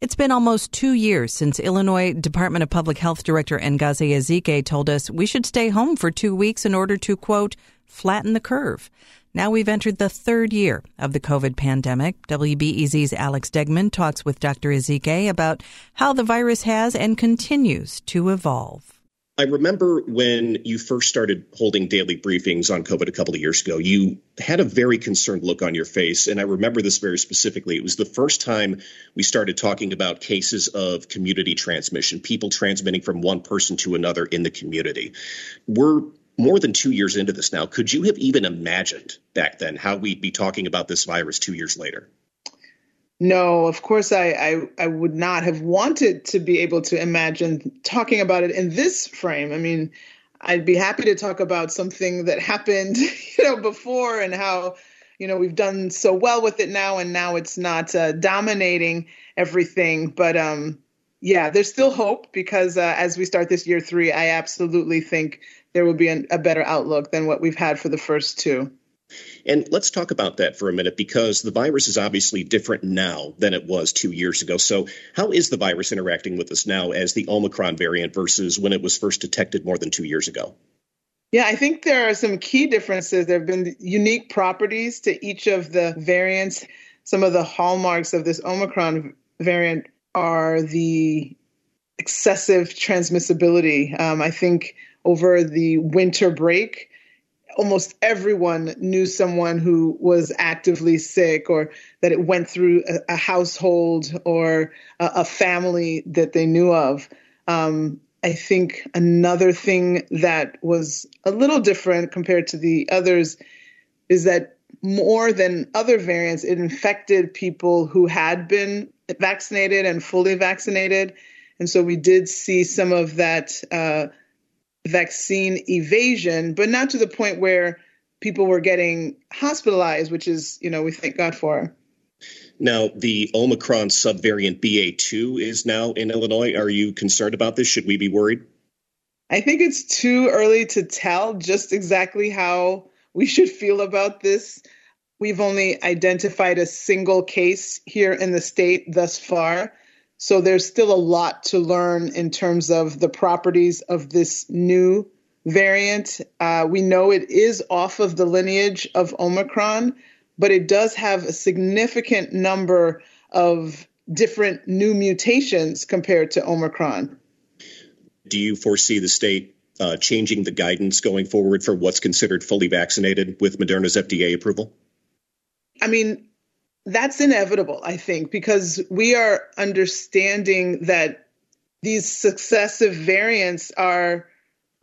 It's been almost two years since Illinois Department of Public Health Director Ngozi Ezike told us we should stay home for two weeks in order to, quote, flatten the curve. Now we've entered the third year of the COVID pandemic. WBEZ's Alex Degman talks with Dr. Ezike about how the virus has and continues to evolve. I remember when you first started holding daily briefings on COVID a couple of years ago, you had a very concerned look on your face. And I remember this very specifically. It was the first time we started talking about cases of community transmission, people transmitting from one person to another in the community. We're more than two years into this now. Could you have even imagined back then how we'd be talking about this virus two years later? No, of course, I, I, I would not have wanted to be able to imagine talking about it in this frame. I mean, I'd be happy to talk about something that happened, you know, before and how, you know, we've done so well with it now, and now it's not uh, dominating everything. But um, yeah, there's still hope because uh, as we start this year three, I absolutely think there will be an, a better outlook than what we've had for the first two. And let's talk about that for a minute because the virus is obviously different now than it was two years ago. So, how is the virus interacting with us now as the Omicron variant versus when it was first detected more than two years ago? Yeah, I think there are some key differences. There have been unique properties to each of the variants. Some of the hallmarks of this Omicron variant are the excessive transmissibility. Um, I think over the winter break, almost everyone knew someone who was actively sick or that it went through a, a household or a, a, family that they knew of. Um, I think another thing that was a little different compared to the others is that more than other variants, it infected people who had been vaccinated and fully vaccinated. And so we did see some of that uh, vaccine evasion, but not to the point where people were getting hospitalized, which is, you know, we thank God for. Now, the Omicron subvariant BA2 is now in Illinois. Are you concerned about this? Should we be worried? I think it's too early to tell just exactly how we should feel about this. We've only identified a single case here in the state thus far. So there's still a lot to learn in terms of the properties of this new variant. Uh, we know it is off of the lineage of Omicron, but it does have a significant number of different new mutations compared to Omicron. Do you foresee the state uh, changing the guidance going forward for what's considered fully vaccinated with Moderna's FDA approval? I mean, that's inevitable, I think, because we are understanding that these successive variants are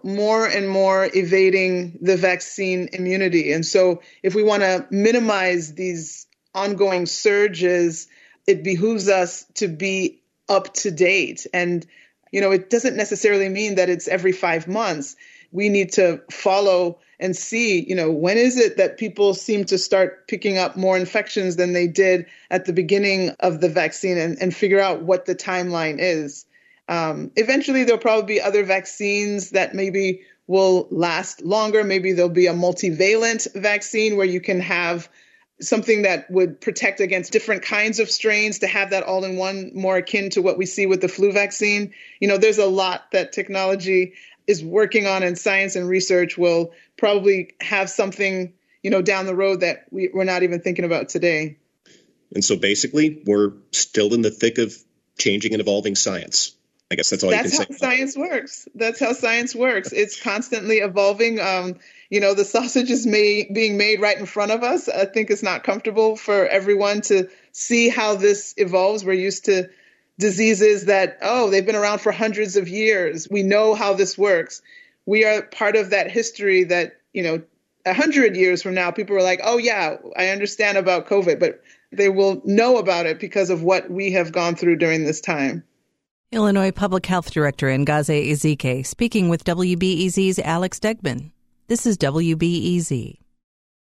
more and more evading the vaccine immunity. And so, if we want to minimize these ongoing surges, it behooves us to be up to date. And, you know, it doesn't necessarily mean that it's every five months. We need to follow and see, you know, when is it that people seem to start picking up more infections than they did at the beginning of the vaccine and, and figure out what the timeline is. Um, eventually, there'll probably be other vaccines that maybe will last longer. Maybe there'll be a multivalent vaccine where you can have something that would protect against different kinds of strains to have that all in one more akin to what we see with the flu vaccine. You know, there's a lot that technology is working on in science and research will probably have something you know down the road that we, we're not even thinking about today. And so basically we're still in the thick of changing and evolving science. I guess that's all that's you can say how science works. That's how science works. It's constantly evolving. Um, you know the sausage is made, being made right in front of us. I think it's not comfortable for everyone to see how this evolves. We're used to diseases that, oh, they've been around for hundreds of years. We know how this works. We are part of that history that, you know, a hundred years from now, people are like, oh, yeah, I understand about COVID, but they will know about it because of what we have gone through during this time. Illinois Public Health Director Ngozi Ezike speaking with WBEZ's Alex Degman. This is WBEZ.